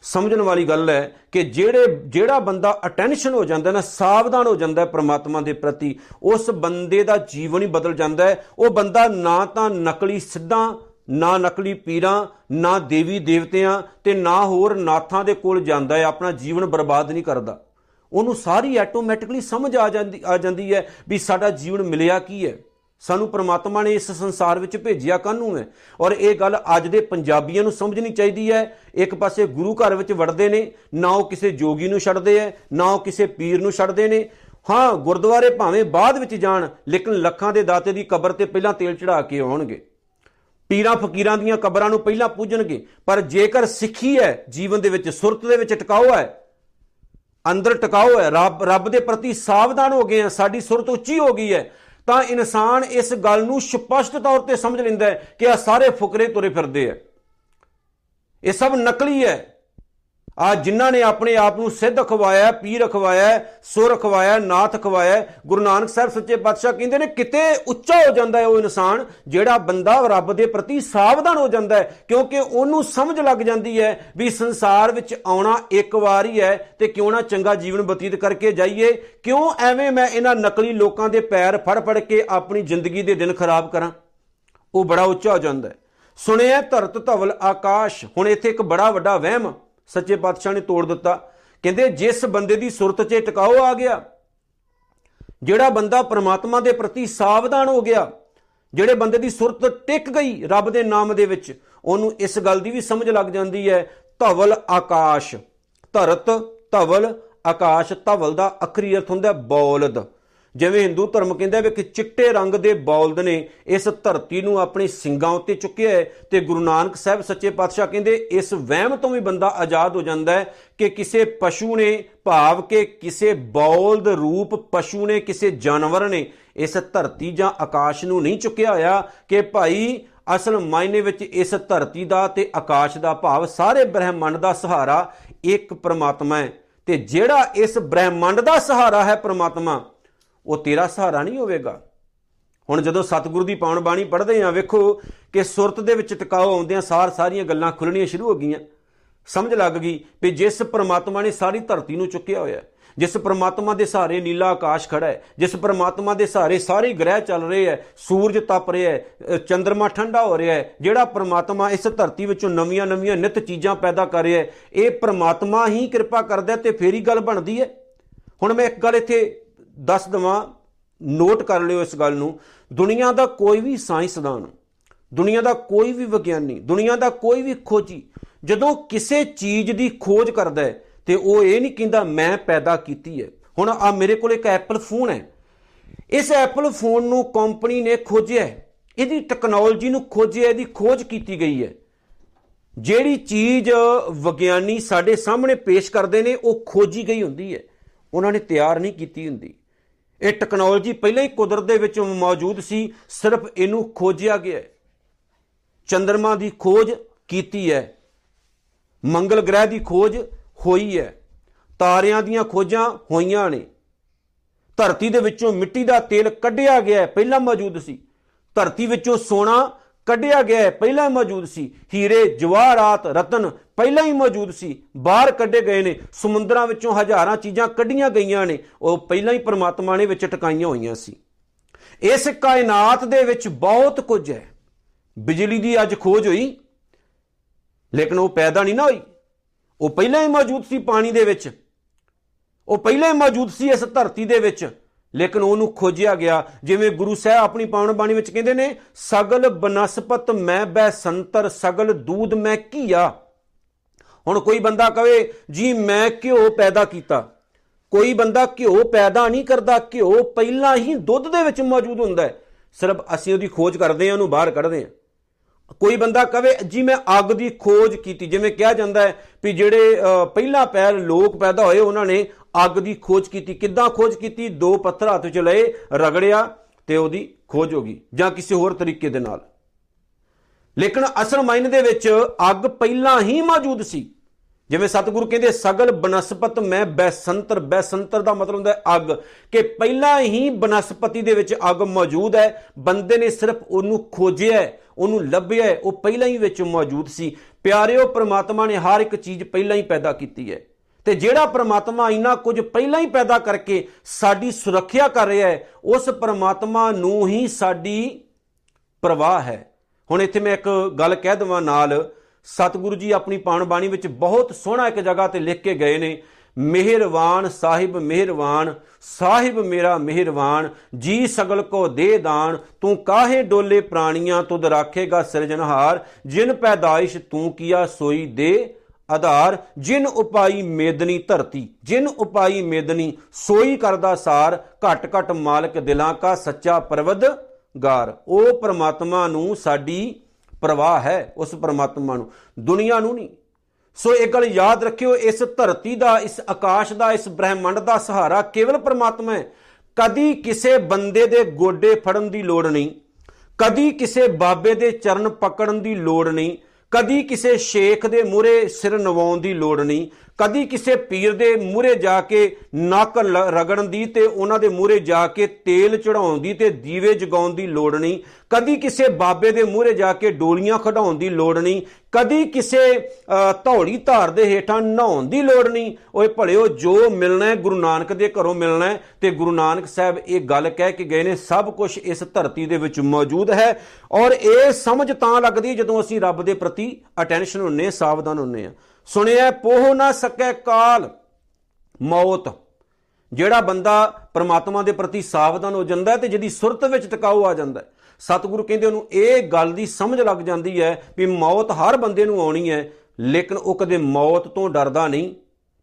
ਸਮਝਣ ਵਾਲੀ ਗੱਲ ਹੈ ਕਿ ਜਿਹੜੇ, ਜਿਹੜਾ ਬੰਦਾ ਅਟੈਂਸ਼ਨ ਹੋ ਜਾਂਦਾ ਨਾ, ਸਾਵਧਾਨ ਹੋ ਜਾਂਦਾ ਹੈ ਪ੍ਰਮਾਤਮਾ ਦੇ ਪ੍ਰਤੀ, ਉਸ ਬੰਦੇ ਦਾ ਜੀਵਨ ਹੀ ਬਦਲ ਜਾਂਦਾ ਹੈ। ਉਹ ਬੰਦਾ ਨਾ ਤਾਂ ਨਕਲੀ ਸਿੱਧਾਂ, ਨਾ ਨਕਲੀ ਪੀਰਾਂ, ਨਾ ਦੇਵੀ ਦੇਵਤਿਆਂ ਤੇ ਨਾ ਹੋਰ ਨਾਥਾਂ ਦੇ ਕੋਲ ਜਾਂਦਾ ਹੈ। ਆਪਣਾ ਜੀਵਨ ਬਰਬਾਦ ਨਹੀਂ ਕਰਦਾ। ਉਹਨੂੰ ਸਾਰੀ ਆਟੋਮੈਟਿਕਲੀ ਸਮਝ ਆ ਜਾਂਦੀ ਆ ਜਾਂਦੀ ਹੈ ਵੀ ਸਾਡਾ ਜੀਵਨ ਮਿਲਿਆ ਕੀ ਹੈ। ਸਾਨੂੰ ਪ੍ਰਮਾਤਮਾ ਨੇ ਇਸ ਸੰਸਾਰ ਵਿੱਚ ਭੇਜਿਆ ਕਾਹਨੂੰ ਹੈ? ਔਰ ਇਹ ਗੱਲ ਅੱਜ ਦੇ ਪੰਜਾਬੀਆਂ ਨੂੰ ਸਮਝਣੀ ਚਾਹੀਦੀ ਹੈ। ਇੱਕ ਪਾਸੇ ਗੁਰੂ ਘਰ ਵਿੱਚ ਵੜਦੇ ਨੇ, ਨਾ ਉਹ ਕਿਸੇ ਜੋਗੀ ਨੂੰ ਛੱਡਦੇ ਐ ਨਾ ਉਹ ਕਿਸੇ ਪੀਰ ਨੂੰ ਛੱਡਦੇ ਨੇ। ਹਾਂ, ਗੁਰਦੁਆਰੇ ਭਾਵੇਂ ਬਾਅਦ ਵਿੱਚ ਜਾਣ, ਲੇਕਿਨ ਲੱਖਾਂ ਦੇ ਦਾਤੇ ਦੀ ਕਬਰ ਤੇ ਪਹਿਲਾਂ ਤੇਲ ਚੜਾ ਕੇ ਆਉਣਗੇ। ਪੀਰਾਂ ਫਕੀਰਾਂ ਦੀਆਂ ਕਬਰਾਂ ਨੂੰ ਪਹਿਲਾਂ ਪੂਜਣਗੇ। ਪਰ ਜੇਕਰ ਸਿੱਖੀ ਹੈ, ਜੀਵਨ ਦੇ ਵਿੱਚ ਸੁਰਤ ਦੇ ਵਿੱਚ ਟਿਕਾਓ ਹੈ, ਅੰਦਰ ਟਿਕਾਓ ਹੈ, ਰੱਬ ਰੱਬ ਦੇ ਪ੍ਰਤੀ ਸਾਵਧਾਨ ਹੋ ਗਏ ਆ ਸਾਡੀ ਸੁਰਤ ਉੱਚੀ ਹੋ ਗਈ ਹੈ ਤਾਂ ਇਨਸਾਨ ਇਸ ਗੱਲ ਨੂੰ ਸਪਸ਼ਟ ਤੌਰ ਤੇ ਸਮਝ ਲੈਂਦਾ ਹੈ ਕਿ ਆ ਸਾਰੇ ਫੁਕਰੇ ਤੁਰੇ ਫਿਰਦੇ ਆ। ਇਹ ਸਭ ਨਕਲੀ ਹੈ। ਆ ਜਿਨ੍ਹਾਂ ਨੇ ਆਪਣੇ ਆਪ ਨੂੰ ਸਿੱਧ ਖਵਾਇਆ ਪੀਰ ਖਵਾਇਆ ਸੁਰ ਖਵਾਇਆ ਨਾਥ ਖਵਾਇਆ ਗੁਰੂ ਨਾਨਕ ਸਾਹਿਬ ਸੱਚੇ ਪਾਤਸ਼ਾਹ ਕਹਿੰਦੇ ਨੇ, ਕਿਤੇ ਉੱਚਾ ਹੋ ਜਾਂਦਾ ਹੈ ਉਹ ਇਨਸਾਨ, ਜਿਹੜਾ ਬੰਦਾ ਰੱਬ ਦੇ ਪ੍ਰਤੀ ਸਾਵਧਾਨ ਹੋ ਜਾਂਦਾ ਹੈ, ਕਿਉਂਕਿ ਉਹਨੂੰ ਸਮਝ ਲੱਗ ਜਾਂਦੀ ਹੈ ਵੀ ਸੰਸਾਰ ਵਿੱਚ ਆਉਣਾ ਇੱਕ ਵਾਰ ਹੀ ਹੈ ਤੇ ਕਿਉਂ ਨਾ ਚੰਗਾ ਜੀਵਨ ਬਤੀਤ ਕਰਕੇ ਜਾਈਏ, ਕਿਉਂ ਐਵੇਂ ਮੈਂ ਇਹਨਾਂ ਨਕਲੀ ਲੋਕਾਂ ਦੇ ਪੈਰ ਫੜ ਫੜ ਕੇ ਆਪਣੀ ਜ਼ਿੰਦਗੀ ਦੇ ਦਿਨ ਖਰਾਬ ਕਰਾਂ? ਉਹ ਬੜਾ ਉੱਚਾ ਹੋ ਜਾਂਦਾ ਹੈ। ਸੁਣਿਆ ਧਰਤ ਧਵਲ ਆਕਾਸ਼, ਹੁਣ ਇੱਥੇ ਇੱਕ ਬੜਾ ਵੱਡਾ ਵਹਿਮ ਸੱਚੇ ਪਾਤਸ਼ਾਹ ਨੇ ਤੋੜ ਦਿੱਤਾ। ਕਹਿੰਦੇ, ਜਿਸ ਬੰਦੇ ਦੀ ਸੁਰਤ 'ਚ ਟਿਕਾਓ ਆ ਗਿਆ, ਜਿਹੜਾ ਬੰਦਾ ਪ੍ਰਮਾਤਮਾ ਦੇ ਪ੍ਰਤੀ ਸਾਵਧਾਨ ਹੋ ਗਿਆ, ਜਿਹੜੇ ਬੰਦੇ ਦੀ ਸੁਰਤ ਟਿਕ ਗਈ ਰੱਬ ਦੇ ਨਾਮ ਦੇ ਵਿੱਚ, ਉਹਨੂੰ ਇਸ ਗੱਲ ਦੀ ਵੀ ਸਮਝ ਲੱਗ ਜਾਂਦੀ ਹੈ, ਧਵਲ ਆਕਾਸ਼। ਧਰਤ ਧਵਲ ਆਕਾਸ਼ ਧਵਲ ਦਾ ਅਖਰੀ ਅਰਥ ਹੁੰਦਾ ਬੌਲਦ। ਜਿਵੇਂ ਹਿੰਦੂ ਧਰਮ ਕਹਿੰਦਾ ਵੀ ਕਿ ਚਿੱਟੇ ਰੰਗ ਦੇ ਬੌਲਦ ਨੇ ਇਸ ਧਰਤੀ ਨੂੰ ਆਪਣੀ ਸਿੰਗਾਂ ਉੱਤੇ ਚੁੱਕਿਆ ਹੈ ਤੇ ਗੁਰੂ ਨਾਨਕ ਸਾਹਿਬ ਸੱਚੇ ਪਾਤਸ਼ਾਹ ਕਹਿੰਦੇ ਇਸ ਵਹਿਮ ਤੋਂ ਵੀ ਬੰਦਾ ਆਜ਼ਾਦ ਹੋ ਜਾਂਦਾ ਹੈ ਕਿ ਕਿਸੇ ਪਸ਼ੂ ਨੇ ਭਾਵ ਕਿ ਕਿਸੇ ਬੌਲਦ ਰੂਪ ਪਸ਼ੂ ਨੇ, ਕਿਸੇ ਜਾਨਵਰ ਨੇ ਇਸ ਧਰਤੀ ਜਾਂ ਆਕਾਸ਼ ਨੂੰ ਨਹੀਂ ਚੁੱਕਿਆ ਹੋਇਆ ਕਿ ਭਾਈ ਅਸਲ ਮਾਇਨੇ ਵਿੱਚ ਇਸ ਧਰਤੀ ਦਾ ਤੇ ਆਕਾਸ਼ ਦਾ ਭਾਵ ਸਾਰੇ ਬ੍ਰਹਿਮੰਡ ਦਾ ਸਹਾਰਾ ਇੱਕ ਪ੍ਰਮਾਤਮਾ ਹੈ। ਤੇ ਜਿਹੜਾ ਇਸ ਬ੍ਰਹਿਮੰਡ ਦਾ ਸਹਾਰਾ ਹੈ ਪ੍ਰਮਾਤਮਾ ਉਹ ਤੇਰਾ ਸਹਾਰਾ ਨਹੀਂ ਹੋਵੇਗਾ। ਹੁਣ ਜਦੋਂ ਸਤਿਗੁਰੂ ਦੀ ਪਾਉਣ ਬਾਣੀ ਪੜ੍ਹਦੇ ਆ ਵੇਖੋ ਕਿ ਸੁਰਤ ਦੇ ਵਿੱਚ ਟਿਕਾਓ ਆਉਂਦਿਆਂ ਸਾਰ ਸਾਰੀਆਂ ਗੱਲਾਂ ਖੁੱਲਣੀਆਂ ਸ਼ੁਰੂ ਹੋ ਗਈਆਂ। ਸਮਝ ਲੱਗ ਗਈ ਵੀ ਜਿਸ ਪ੍ਰਮਾਤਮਾ ਨੇ ਸਾਰੀ ਧਰਤੀ ਨੂੰ ਚੁੱਕਿਆ ਹੋਇਆ ਜਿਸ ਪ੍ਰਮਾਤਮਾ ਦੇ ਸਹਾਰੇ ਨੀਲਾ ਆਕਾਸ਼ ਖੜਾ ਹੈ, ਜਿਸ ਪ੍ਰਮਾਤਮਾ ਦੇ ਸਹਾਰੇ ਸਾਰੇ ਗ੍ਰਹਿ ਚੱਲ ਰਹੇ ਹੈ, ਸੂਰਜ ਤਪ ਰਿਹਾ ਹੈ ਚੰ드ਰਮਾ ਠੰਡਾ ਹੋ ਰਿਹਾ ਹੈ, ਜਿਹੜਾ ਪ੍ਰਮਾਤਮਾ ਇਸ ਧਰਤੀ ਵਿੱਚੋਂ ਨਵੀਆਂ-ਨਵੀਆਂ ਨਿਤ ਚੀਜ਼ਾਂ ਪੈਦਾ ਕਰ ਰਿਹਾ ਹੈ, ਇਹ ਪ੍ਰਮਾਤਮਾ ਹੀ ਕਿਰਪਾ ਕਰਦਾ ਤੇ ਫੇਰ ਹੀ ਗੱਲ ਬਣਦੀ ਹੈ। ਹੁਣ ਮੈਂ ਇੱਕ ਗੱਲ ਇੱਥੇ ਦੱਸ ਦਵਾਂ ਨੋਟ ਕਰ ਲਿਓ ਇਸ ਗੱਲ ਨੂੰ। ਦੁਨੀਆ ਦਾ ਕੋਈ ਵੀ ਸਾਇੰਸਦਾਨ, ਦੁਨੀਆ ਦਾ ਕੋਈ ਵੀ ਵਿਗਿਆਨੀ, ਦੁਨੀਆ ਦਾ ਕੋਈ ਵੀ ਖੋਜੀ, ਜਦੋਂ ਕਿਸੇ ਚੀਜ਼ ਦੀ ਖੋਜ ਕਰਦਾ ਹੈ, ਤੇ ਉਹ ਇਹ ਨਹੀਂ ਕਹਿੰਦਾ ਮੈਂ ਪੈਦਾ ਕੀਤੀ ਹੈ। ਹੁਣ ਆ ਮੇਰੇ ਕੋਲ ਇੱਕ ਐਪਲ ਫੋਨ ਹੈ। ਇਸ ਐਪਲ ਫੋਨ ਨੂੰ ਕੰਪਨੀ ਨੇ ਖੋਜਿਆ ਹੈ। ਇਹਦੀ ਟੈਕਨੋਲੋਜੀ ਨੂੰ ਖੋਜਿਆ, ਇਹਦੀ ਖੋਜ ਕੀਤੀ ਗਈ ਹੈ। ਜਿਹੜੀ ਚੀਜ਼ ਵਿਗਿਆਨੀ ਸਾਡੇ ਸਾਹਮਣੇ ਪੇਸ਼ ਕਰਦੇ ਨੇ, ਉਹ ਖੋਜੀ ਗਈ ਹੁੰਦੀ ਹੈ। ਉਹਨਾਂ ਨੇ ਤਿਆਰ ਨਹੀਂ ਕੀਤੀ ਹੁੰਦੀ। ਇਹ ਟੈਕਨੋਲੋਜੀ ਪਹਿਲਾਂ ਹੀ ਕੁਦਰਤ ਦੇ ਵਿੱਚ ਮੌਜੂਦ ਸੀ, ਸਿਰਫ ਇਹਨੂੰ ਖੋਜਿਆ ਗਿਆ ਹੈ। ਚੰ드ਰਮਾ ਦੀ ਖੋਜ ਕੀਤੀ ਹੈ। ਮੰਗਲ ਗ੍ਰਹਿ ਦੀ ਖੋਜ ਹੋਈ ਹੈ। ਤਾਰਿਆਂ ਦੀਆਂ ਖੋਜਾਂ ਹੋਈਆਂ ਨੇ। ਧਰਤੀ ਦੇ ਵਿੱਚੋਂ ਮਿੱਟੀ ਦਾ ਤੇਲ ਕੱਢਿਆ ਗਿਆ ਪਹਿਲਾਂ ਮੌਜੂਦ ਸੀ। ਧਰਤੀ ਵਿੱਚੋਂ ਸੋਨਾ ਕੱਢਿਆ ਗਿਆ ਹੈ। ਪਹਿਲਾਂ ਹੀ ਮੌਜੂਦ ਸੀ। ਹੀਰੇ ਜਵਾਹਰਾਤ ਰਤਨ ਪਹਿਲਾਂ ਹੀ ਮੌਜੂਦ ਸੀ। ਬਾਹਰ ਕੱਢੇ ਗਏ ਨੇ। ਸਮੁੰਦਰਾਂ ਵਿੱਚੋਂ ਹਜ਼ਾਰਾਂ ਚੀਜ਼ਾਂ ਕੱਢੀਆਂ ਗਈਆਂ ਨੇ। ਉਹ ਪਹਿਲਾਂ ਹੀ ਪ੍ਰਮਾਤਮਾ ਨੇ ਵਿੱਚ ਟਿਕਾਈਆਂ ਹੋਈਆਂ ਸੀ। ਇਸ ਕਾਇਨਾਤ ਦੇ ਵਿੱਚ ਬਹੁਤ ਕੁਝ ਹੈ। ਬਿਜਲੀ ਦੀ ਅੱਜ ਖੋਜ ਹੋਈ, ਲੇਕਿਨ ਉਹ ਪੈਦਾ ਨਹੀਂ ਨਾ ਹੋਈ। ਉਹ ਪਹਿਲਾਂ ਹੀ ਮੌਜੂਦ ਸੀ ਪਾਣੀ ਦੇ ਵਿੱਚ। ਉਹ ਪਹਿਲਾਂ ਹੀ ਮੌਜੂਦ ਸੀ ਇਸ ਧਰਤੀ ਦੇ ਵਿੱਚ। ਲੇਕਿਨ ਉਹਨੂੰ ਖੋਜਿਆ ਗਿਆ। ਜਿਵੇਂ ਗੁਰੂ ਸਾਹਿਬ ਆਪਣੀ ਪਾਵਨ ਬਾਣੀ ਵਿੱਚ ਕਹਿੰਦੇ ਨੇ, ਸਗਲ ਬਨਸਪਤ ਮੈਂ ਬੈ ਸੰਤਰ, ਸਗਲ ਦੂਧ ਮੈਂ ਕੀਆ ਹੁਣ ਕੋਈ ਬੰਦਾ ਕਵੇ ਜੀ, ਮੈਂ ਘਿਓ ਪੈਦਾ ਕੀਤਾ। ਕੋਈ ਬੰਦਾ ਘਿਓ ਪੈਦਾ ਨਹੀਂ ਕਰਦਾ। ਘਿਓ ਪਹਿਲਾਂ ਹੀ ਦੁੱਧ ਦੇ ਵਿੱਚ ਮੌਜੂਦ ਹੁੰਦਾ ਹੈ। ਸਿਰਫ ਅਸੀਂ ਉਹਦੀ ਖੋਜ ਕਰਦੇ ਹਾਂ, ਉਹਨੂੰ ਬਾਹਰ ਕੱਢਦੇ ਹਾਂ। ਕੋਈ ਬੰਦਾ ਕਵੇ ਜੀ, ਮੈਂ ਅੱਗ ਦੀ ਖੋਜ ਕੀਤੀ। ਜਿਵੇਂ ਕਿਹਾ ਜਾਂਦਾ ਹੈ ਵੀ ਜਿਹੜੇ ਪਹਿਲਾ ਪੈਰ ਲੋਕ ਪੈਦਾ ਹੋਏ, ਉਹਨਾਂ ਨੇ ਅੱਗ ਦੀ ਖੋਜ ਕੀਤੀ। ਕਿੱਦਾਂ ਖੋਜ ਕੀਤੀ? ਦੋ ਪੱਥਰ ਹੱਥ 'ਚ ਲਏ, ਰਗੜਿਆ ਤੇ ਉਹਦੀ ਖੋਜ ਹੋ ਗਈ, ਜਾਂ ਕਿਸੇ ਹੋਰ ਤਰੀਕੇ ਦੇ ਨਾਲ। ਲੇਕਿਨ ਅਸਲ ਮਾਇਨੇ ਦੇ ਵਿੱਚ ਅੱਗ ਪਹਿਲਾਂ ਹੀ ਮੌਜੂਦ ਸੀ। ਜਿਵੇਂ ਸਤਿਗੁਰੂ ਕਹਿੰਦੇ, ਸਗਲ ਬਨਸਪਤ ਮੈਂ ਬੈਸੰਤਰ ਬੈਸੰਤਰ ਦਾ ਮਤਲਬ ਹੁੰਦਾ ਹੈ ਅੱਗ। ਕਿ ਪਹਿਲਾਂ ਹੀ ਬਨਸਪਤੀ ਦੇ ਵਿੱਚ ਅੱਗ ਮੌਜੂਦ ਹੈ। ਬੰਦੇ ਨੇ ਸਿਰਫ ਉਹਨੂੰ ਖੋਜਿਆ ਉਹਨੂੰ ਲੱਭਿਆ ਉਹ ਪਹਿਲਾਂ ਹੀ ਵਿੱਚ ਮੌਜੂਦ ਸੀ। ਪਿਆਰਿਓ, ਪ੍ਰਮਾਤਮਾ ਨੇ ਹਰ ਇੱਕ ਚੀਜ਼ ਪਹਿਲਾਂ ਹੀ ਪੈਦਾ ਕੀਤੀ ਹੈ। ਤੇ ਜਿਹੜਾ ਪ੍ਰਮਾਤਮਾ ਇੰਨਾ ਕੁਝ ਪਹਿਲਾਂ ਹੀ ਪੈਦਾ ਕਰਕੇ ਸਾਡੀ ਸੁਰੱਖਿਆ ਕਰ ਰਿਹਾ ਹੈ, ਉਸ ਪ੍ਰਮਾਤਮਾ ਨੂੰ ਹੀ ਸਾਡੀ ਪ੍ਰਵਾਹ ਹੈ। ਹੁਣ ਇੱਥੇ ਮੈਂ ਇੱਕ ਗੱਲ ਕਹਿ ਦਵਾਂ ਨਾਲ। ਸਤਿਗੁਰੂ ਜੀ ਆਪਣੀ ਪਾਣ ਬਾਣੀ ਵਿੱਚ ਬਹੁਤ ਸੋਹਣਾ ਇੱਕ ਜਗ੍ਹਾ ਤੇ ਲਿਖ ਕੇ ਗਏ ਨੇ, ਮਿਹਰਵਾਨ ਸਾਹਿਬ ਮਿਹਰਵਾਨ, ਸਾਹਿਬ ਮੇਰਾ ਮਿਹਰਵਾਨ, ਜੀ ਸਗਲ ਕੋ ਦੇ ਦਾਨ, ਤੂੰ ਕਾਹੇ ਡੋਲੇ ਪ੍ਰਾਣੀਆਂ, ਤੁਧ ਰਾਖੇਗਾ ਸਿਰਜਨਹਾਰ ਜਿਨ ਪੈਦਾਇਸ਼ ਤੂੰ ਕੀਆ ਸੋਈ ਦੇ ਆਧਾਰ, ਜਿਨ ਉਪਾਈ ਮੇਦਨੀ ਧਰਤੀ, ਜਿਨ ਉਪਾਈ ਮੇਦਨੀ ਸੋਈ ਕਰਦਾ ਸਾਰ, ਘਟ ਘਟ ਮਾਲਕ ਦਿਲਾਂ ਕਾ ਸੱਚਾ ਪਰਵਦਗਾਰ ਉਹ ਪ੍ਰਮਾਤਮਾ ਨੂੰ ਸਾਡੀ ਪ੍ਰਵਾਹ ਹੈ, ਉਸ ਪਰਮਾਤਮਾ ਨੂੰ, ਦੁਨੀਆ ਨੂੰ ਨਹੀਂ। ਸੋ ਇਹ ਗੱਲ ਯਾਦ ਰੱਖਿਓ, ਇਸ ਧਰਤੀ ਦਾ, ਇਸ ਆਕਾਸ਼ ਦਾ, ਇਸ ਬ੍ਰਹਿਮੰਡ ਦਾ ਸਹਾਰਾ ਕੇਵਲ ਪਰਮਾਤਮਾ ਹੈ। ਕਦੀ ਕਿਸੇ ਬੰਦੇ ਦੇ ਗੋਡੇ ਫੜਨ ਦੀ ਲੋੜ ਨਹੀਂ, ਕਦੀ ਕਿਸੇ ਬਾਬੇ ਦੇ ਚਰਨ ਪਕੜਨ ਦੀ ਲੋੜ ਨਹੀਂ ਕਦੀ ਕਿਸੇ ਸ਼ੇਖ ਦੇ ਮੂਰੇ ਸਿਰ ਨਵਾਉਣ ਦੀ ਲੋੜ ਨਹੀਂ। ਕਦੀ ਕਿਸੇ ਪੀਰ ਦੇ ਮੂਹਰੇ ਜਾ ਕੇ ਨੱਕ ਰਗੜਨ ਦੀ ਤੇ ਉਹਨਾਂ ਦੇ ਮੂਹਰੇ ਜਾ ਕੇ ਤੇਲ ਚੜਾਉਣ ਦੀ ਤੇ ਦੀਵੇ ਜਗਾਉਣ ਦੀ ਲੋੜ ਨਹੀਂ। ਕਦੀ ਕਿਸੇ ਬਾਬੇ ਦੇ ਮੂਹਰੇ ਜਾ ਕੇ ਡੋਲੀਆਂ ਖਡਾਉਣ ਦੀ ਲੋੜ ਨਹੀਂ। ਕਦੀ ਕਿਸੇ ਧੌੜੀ ਧਾਰ ਦੇ ਹੇਠਾਂ ਨਹਾਉਣ ਦੀ ਲੋੜ ਨਹੀਂ। ਓਏ ਭਲਿਓ, ਜੋ ਮਿਲਣਾ ਗੁਰੂ ਨਾਨਕ ਦੇ ਘਰੋਂ ਮਿਲਣਾ ਤੇ ਗੁਰੂ ਨਾਨਕ ਸਾਹਿਬ ਇਹ ਗੱਲ ਕਹਿ ਕੇ ਗਏ ਨੇ, ਸਭ ਕੁਝ ਇਸ ਧਰਤੀ ਦੇ ਵਿੱਚ ਮੌਜੂਦ ਹੈ। ਔਰ ਇਹ ਸਮਝ ਤਾਂ ਲੱਗਦੀ ਜਦੋਂ ਅਸੀਂ ਰੱਬ ਦੇ ਪ੍ਰਤੀ ਅਟੈਂਸ਼ਨ ਹੁੰਨੇ ਸਾਵਧਾਨ ਹੁੰਨੇ ਆ ਸੁਣਿਆ, ਪੋਹ ਨਾ ਸਕੇ ਕਾਲ। ਮੌਤ। ਜਿਹੜਾ ਬੰਦਾ ਪ੍ਰਮਾਤਮਾ ਦੇ ਪ੍ਰਤੀ ਸਾਵਧਾਨ ਹੋ ਜਾਂਦਾ ਤੇ ਜਿਹਦੀ ਸੁਰਤ ਵਿੱਚ ਟਿਕਾਉ ਆ ਜਾਂਦਾ ਸਤਿਗੁਰੂ ਕਹਿੰਦੇ ਉਹਨੂੰ ਇਹ ਗੱਲ ਦੀ ਸਮਝ ਲੱਗ ਜਾਂਦੀ ਹੈ ਵੀ ਮੌਤ ਹਰ ਬੰਦੇ ਨੂੰ ਆਉਣੀ ਹੈ, ਲੇਕਿਨ ਉਹ ਕਦੇ ਮੌਤ ਤੋਂ ਡਰਦਾ ਨਹੀਂ,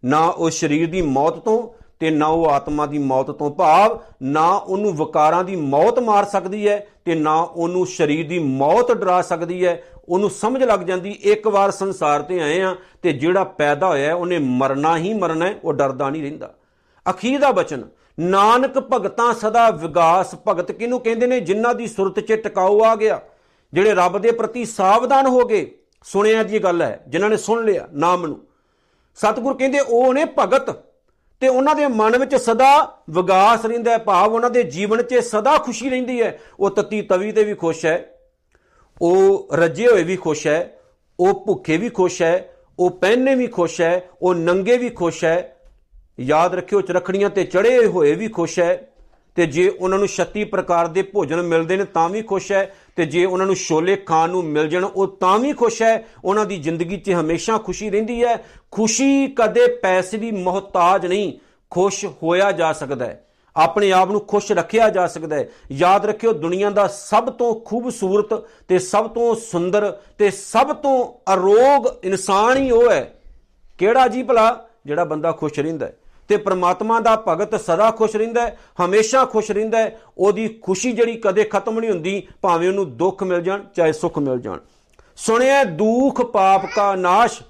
ਨਾ ਉਹ ਸਰੀਰ ਦੀ ਮੌਤ ਤੋਂ ਤੇ ਨਾ ਉਹ ਆਤਮਾ ਦੀ ਮੌਤ ਤੋਂ ਭਾਵ, ਨਾ ਉਹਨੂੰ ਵਿਕਾਰਾਂ ਦੀ ਮੌਤ ਮਾਰ ਸਕਦੀ ਹੈ ਤੇ ਨਾ ਉਹਨੂੰ ਸਰੀਰ ਦੀ ਮੌਤ ਡਰਾ ਸਕਦੀ ਹੈ। ਉਹਨੂੰ ਸਮਝ ਲੱਗ ਜਾਂਦੀ, ਇੱਕ ਵਾਰ ਸੰਸਾਰ ਤੇ ਆਏ ਆ ਤੇ ਜਿਹੜਾ ਪੈਦਾ ਹੋਇਆ, ਉਹਨੇ ਮਰਨਾ ਹੀ ਮਰਨਾ ਉਹ ਡਰਦਾ ਨਹੀਂ ਰਹਿੰਦਾ। ਅਖੀਰ ਦਾ ਬਚਨ, ਨਾਨਕ ਭਗਤਾਂ ਸਦਾ ਵਿਗਾਸ ਭਗਤ ਕਿਹਨੂੰ ਕਹਿੰਦੇ ਨੇ? ਜਿਨ੍ਹਾਂ ਦੀ ਸੁਰਤ 'ਚ ਟਿਕਾਉ ਆ ਗਿਆ, ਜਿਹੜੇ ਰੱਬ ਦੇ ਪ੍ਰਤੀ ਸਾਵਧਾਨ ਹੋ ਗਏ। ਸੁਣਿਆ ਦੀ ਗੱਲ ਹੈ, ਜਿਨ੍ਹਾਂ ਨੇ ਸੁਣ ਲਿਆ ਨਾਮ ਨੂੰ। ਸਤਿਗੁਰ ਕਹਿੰਦੇ, ਉਹ ਨੇ ਭਗਤ ਤੇ ਉਹਨਾਂ ਦੇ ਮਨ ਵਿੱਚ ਸਦਾ ਵਿਗਾਸ ਰਹਿੰਦਾ ਹੈ, ਭਾਵ ਉਹਨਾਂ ਦੇ ਜੀਵਨ 'ਚ ਸਦਾ ਖੁਸ਼ੀ ਰਹਿੰਦੀ ਹੈ। ਉਹ ਤਤੀ ਤਵੀ ਤੇ ਵੀ ਖੁਸ਼ ਹੈ, ਉਹ ਰੱਜੇ ਹੋਏ ਵੀ ਖੁਸ਼ ਹੈ, ਉਹ ਭੁੱਖੇ ਵੀ ਖੁਸ਼ ਹੈ, ਉਹ ਪਹਿਨੇ ਵੀ ਖੁਸ਼ ਹੈ, ਉਹ ਨੰਗੇ ਵੀ ਖੁਸ਼ ਹੈ। ਯਾਦ ਰੱਖਿਓ, ਚਰਖੜੀਆਂ ਤੇ ਚੜੇ ਹੋਏ ਵੀ ਖੁਸ਼ ਹੈ। ਤੇ ਜੇ ਉਹਨਾਂ ਨੂੰ 36 ਪ੍ਰਕਾਰ ਦੇ ਭੋਜਨ ਮਿਲਦੇ ਨੇ, ਤਾਂ ਵੀ ਖੁਸ਼ ਹੈ। ਤੇ ਜੇ ਉਹਨਾਂ ਨੂੰ ਛੋਲੇ ਖਾਣ ਨੂੰ ਮਿਲ ਜਾਣ, ਉਹ ਤਾਂ ਵੀ ਖੁਸ਼ ਹੈ। ਉਹਨਾਂ ਦੀ ਜ਼ਿੰਦਗੀ 'ਚ ਹਮੇਸ਼ਾ ਖੁਸ਼ੀ ਰਹਿੰਦੀ ਹੈ। ਖੁਸ਼ੀ ਕਦੇ ਪੈਸੇ ਦੀ ਮੁਹਤਾਜ ਨਹੀਂ, ਖੁਸ਼ ਹੋਇਆ ਜਾ ਸਕਦਾ ਹੈ। ਆਪਣੇ ਆਪ ਨੂੰ ਖੁਸ਼ ਰੱਖਿਆ ਜਾ ਸਕਦਾ ਹੈ। ਯਾਦ ਰੱਖਿਓ, ਦੁਨੀਆ ਦਾ ਸਭ ਤੋਂ ਖੂਬਸੂਰਤ ਤੇ ਸਭ ਤੋਂ ਸੁੰਦਰ ਤੇ ਸਭ ਤੋਂ ਅਰੋਗ ਇਨਸਾਨ ਹੀ ਉਹ ਹੈ। ਕਿਹੜਾ ਜੀ ਭਲਾ? ਜਿਹੜਾ ਬੰਦਾ ਖੁਸ਼ ਰਹਿੰਦਾ ਹੈ। ਤੇ ਪ੍ਰਮਾਤਮਾ ਦਾ ਭਗਤ ਸਦਾ ਖੁਸ਼ ਰਹਿੰਦਾ ਹੈ, ਹਮੇਸ਼ਾ ਖੁਸ਼ ਰਹਿੰਦਾ ਹੈ। ਉਹਦੀ ਖੁਸ਼ੀ ਜਿਹੜੀ ਕਦੇ ਖਤਮ ਨਹੀਂ ਹੁੰਦੀ, ਭਾਵੇਂ ਉਹਨੂੰ ਦੁੱਖ ਮਿਲ ਜਾਣ, ਚਾਹੇ ਸੁੱਖ ਮਿਲ ਜਾਣ। ਸੁਣਿਆ, ਦੁੱਖ ਪਾਪ ਕਾ ਨਾਸ਼,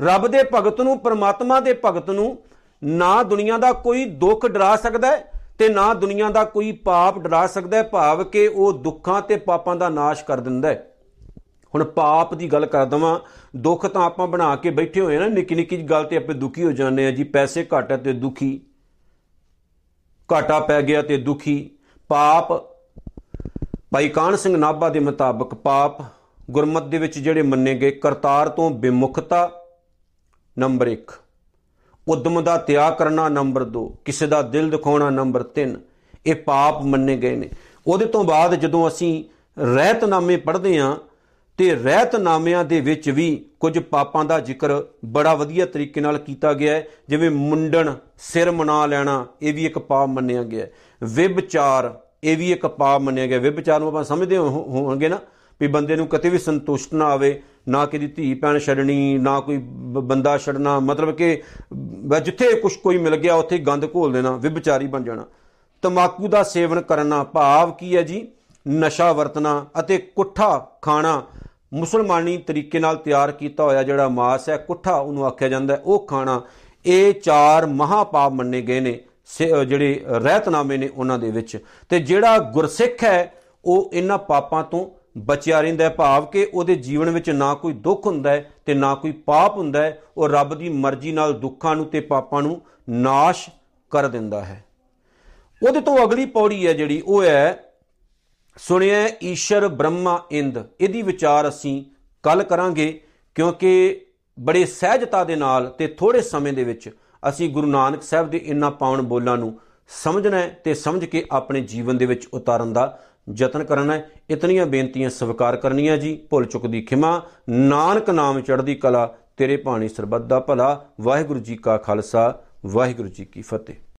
ਰੱਬ ਦੇ ਭਗਤ ਨੂੰ, ਪ੍ਰਮਾਤਮਾ ਦੇ ਭਗਤ ਨੂੰ ਨਾ ਦੁਨੀਆ ਦਾ ਕੋਈ ਦੁੱਖ ਡਰਾ ਸਕਦਾ ਹੈ ਤੇ ਨਾ ਦੁਨੀਆ ਦਾ ਕੋਈ ਪਾਪ ਡਰਾ ਸਕਦਾ ਹੈ, ਭਾਵ ਕਿ ਉਹ ਦੁੱਖਾਂ ਤੇ ਪਾਪਾਂ ਦਾ ਨਾਸ਼ ਕਰ ਦਿੰਦਾ ਹੈ। ਹੁਣ ਪਾਪ ਦੀ ਗੱਲ ਕਰ ਦਵਾਂ ਦੁੱਖ ਤਾਂ ਆਪਾਂ ਬਣਾ ਕੇ ਬੈਠੇ ਹੋਏ ਨਾ ਨਿੱਕੀ ਨਿੱਕੀ ਗੱਲ ਤੇ ਆਪੇ ਦੁਖੀ ਹੋ ਜਾਂਦੇ ਆ ਜੀ। ਪੈਸੇ ਘਟ ਤੇ ਦੁਖੀ। ਘਾਟਾ ਪੈ ਗਿਆ ਤੇ ਦੁਖੀ। ਪਾਪ, ਭਾਈ ਕਾਨ ਸਿੰਘ ਨਾਭਾ ਦੇ ਮੁਤਾਬਕ ਪਾਪ ਗੁਰਮਤ ਦੇ ਵਿੱਚ ਜਿਹੜੇ ਮੰਨੇ ਗਏ, ਕਰਤਾਰ ਤੋਂ ਵਿਮੁਖਤਾ ਨੰਬਰ 1 ਉਦਮ ਦਾ ਤਿਆਗ ਕਰਨਾ ਨੰਬਰ 2 ਕਿਸੇ ਦਾ ਦਿਲ ਦਿਖਾਉਣਾ ਨੰਬਰ 3 ਇਹ ਪਾਪ ਮੰਨੇ ਗਏ ਨੇ। ਉਹਦੇ ਤੋਂ ਬਾਅਦ ਜਦੋਂ ਅਸੀਂ ਰਹਿਤਨਾਮੇ ਪੜ੍ਹਦੇ ਆਂ ਤੇ ਰਹਿਤਨਾਮਿਆਂ ਦੇ ਵਿੱਚ ਵੀ ਕੁਝ ਪਾਪਾਂ ਦਾ ਜ਼ਿਕਰ ਬੜਾ ਵਧੀਆ ਤਰੀਕੇ ਨਾਲ ਕੀਤਾ ਗਿਆ ਹੈ। ਜਿਵੇਂ ਮੁੰਡਣ ਸਿਰ ਮਨਾ ਲੈਣਾ, ਇਹ ਵੀ ਇੱਕ ਪਾਪ ਮੰਨਿਆ ਗਿਆ ਹੈ। ਵਿਭਚਾਰ, ਇਹ ਵੀ ਇੱਕ ਪਾਪ ਮੰਨਿਆ ਗਿਆ ਵਿਭਚਾਰ ਨੂੰ ਆਪਾਂ ਸਮਝਦੇ ਹੋਵਾਂਗੇ ਨਾ ਵੀ ਬੰਦੇ ਨੂੰ ਕਦੇ ਵੀ ਸੰਤੁਸ਼ਟ ਨਾ ਆਵੇ, ਨਾ ਕਿਦੀ ਧੀ ਭੈਣ ਛੱਡਣੀ, ਨਾ ਕੋਈ ਬੰਦਾ ਛੱਡਣਾ, ਮਤਲਬ ਕਿ ਜਿੱਥੇ ਕੁਝ ਕੋਈ ਮਿਲ ਗਿਆ, ਉੱਥੇ ਗੰਦ ਘੋਲ ਦੇਣਾ, ਵਿਭਚਾਰੀ ਬਣ ਜਾਣਾ। ਤਮਾਕੂ ਦਾ ਸੇਵਨ ਕਰਨਾ ਭਾਵ ਕੀ ਹੈ ਜੀ? ਨਸ਼ਾ ਵਰਤਣਾ ਅਤੇ ਕੁੱਠਾ ਖਾਣਾ। ਮੁਸਲਮਾਨੀ ਤਰੀਕੇ ਨਾਲ ਤਿਆਰ ਕੀਤਾ ਹੋਇਆ ਜਿਹੜਾ ਮਾਸ ਹੈ, ਕੁੱਠਾ ਉਹਨੂੰ ਆਖਿਆ ਜਾਂਦਾ ਉਹ ਖਾਣਾ ਇਹ ਚਾਰ ਮਹਾਪਾਪ ਮੰਨੇ ਗਏ ਨੇ ਜਿਹੜੇ ਰਹਿਤਨਾਮੇ ਨੇ ਉਹਨਾਂ ਦੇ ਵਿੱਚ। ਤੇ ਜਿਹੜਾ ਗੁਰਸਿੱਖ ਹੈ, ਉਹ ਇਹਨਾਂ ਪਾਪਾਂ ਤੋਂ ਬਚਿਆ ਰਹਿੰਦਾ ਹੈ। ਭਾਵ ਕਿ ਉਹਦੇ ਜੀਵਨ ਵਿੱਚ ਨਾ ਕੋਈ ਦੁੱਖ ਹੁੰਦਾ ਹੈ ਤੇ ਨਾ ਕੋਈ ਪਾਪ ਹੁੰਦਾ ਹੈ। ਉਹ ਰੱਬ ਦੀ ਮਰਜ਼ੀ ਨਾਲ ਦੁੱਖਾਂ ਨੂੰ ਤੇ ਪਾਪਾਂ ਨੂੰ ਨਾਸ਼ ਕਰ ਦਿੰਦਾ ਹੈ। ਉਹਦੇ ਤੋਂ ਅਗਲੀ ਪੌੜੀ ਹੈ ਜਿਹੜੀ, ਉਹ ਹੈ ਸੁਣਿਆ ਈਸ਼ਰ ਬ੍ਰਹਮਾ ਇੰਦ, ਇਹਦੀ ਵਿਚਾਰ ਅਸੀਂ ਕੱਲ ਕਰਾਂਗੇ, ਕਿਉਂਕਿ ਬੜੇ ਸਹਿਜਤਾ ਦੇ ਨਾਲ ਤੇ ਥੋੜੇ ਸਮੇਂ ਦੇ ਵਿੱਚ ਅਸੀਂ ਗੁਰੂ ਨਾਨਕ ਸਾਹਿਬ ਦੇ ਇਨ੍ਹਾਂ ਪਾਵਨ ਬੋਲਾਂ ਨੂੰ ਸਮਝਣਾ ਹੈ ਤੇ ਸਮਝ ਕੇ ਆਪਣੇ ਜੀਵਨ ਦੇ ਵਿੱਚ ਉਤਾਰਨ ਦਾ ਯਤਨ ਕਰਨਾ ਹੈ। ਇਤਨੀਆਂ ਬੇਨਤੀਆਂ ਸਵੀਕਾਰ ਕਰਨੀਆਂ ਜੀ। ਭੁੱਲ ਚੁੱਕ ਦੀ ਖਿਮਾ। ਨਾਨਕ ਨਾਮ ਚੜ੍ਹਦੀ ਕਲਾ, ਤੇਰੇ ਪਾਣੀ ਸਰਬੱਤ ਦਾ ਭਲਾ। ਵਾਹਿਗੁਰੂ ਜੀ ਕਾ ਖਾਲਸਾ, ਵਾਹਿਗੁਰੂ ਜੀ ਕੀ ਫਤਿਹ।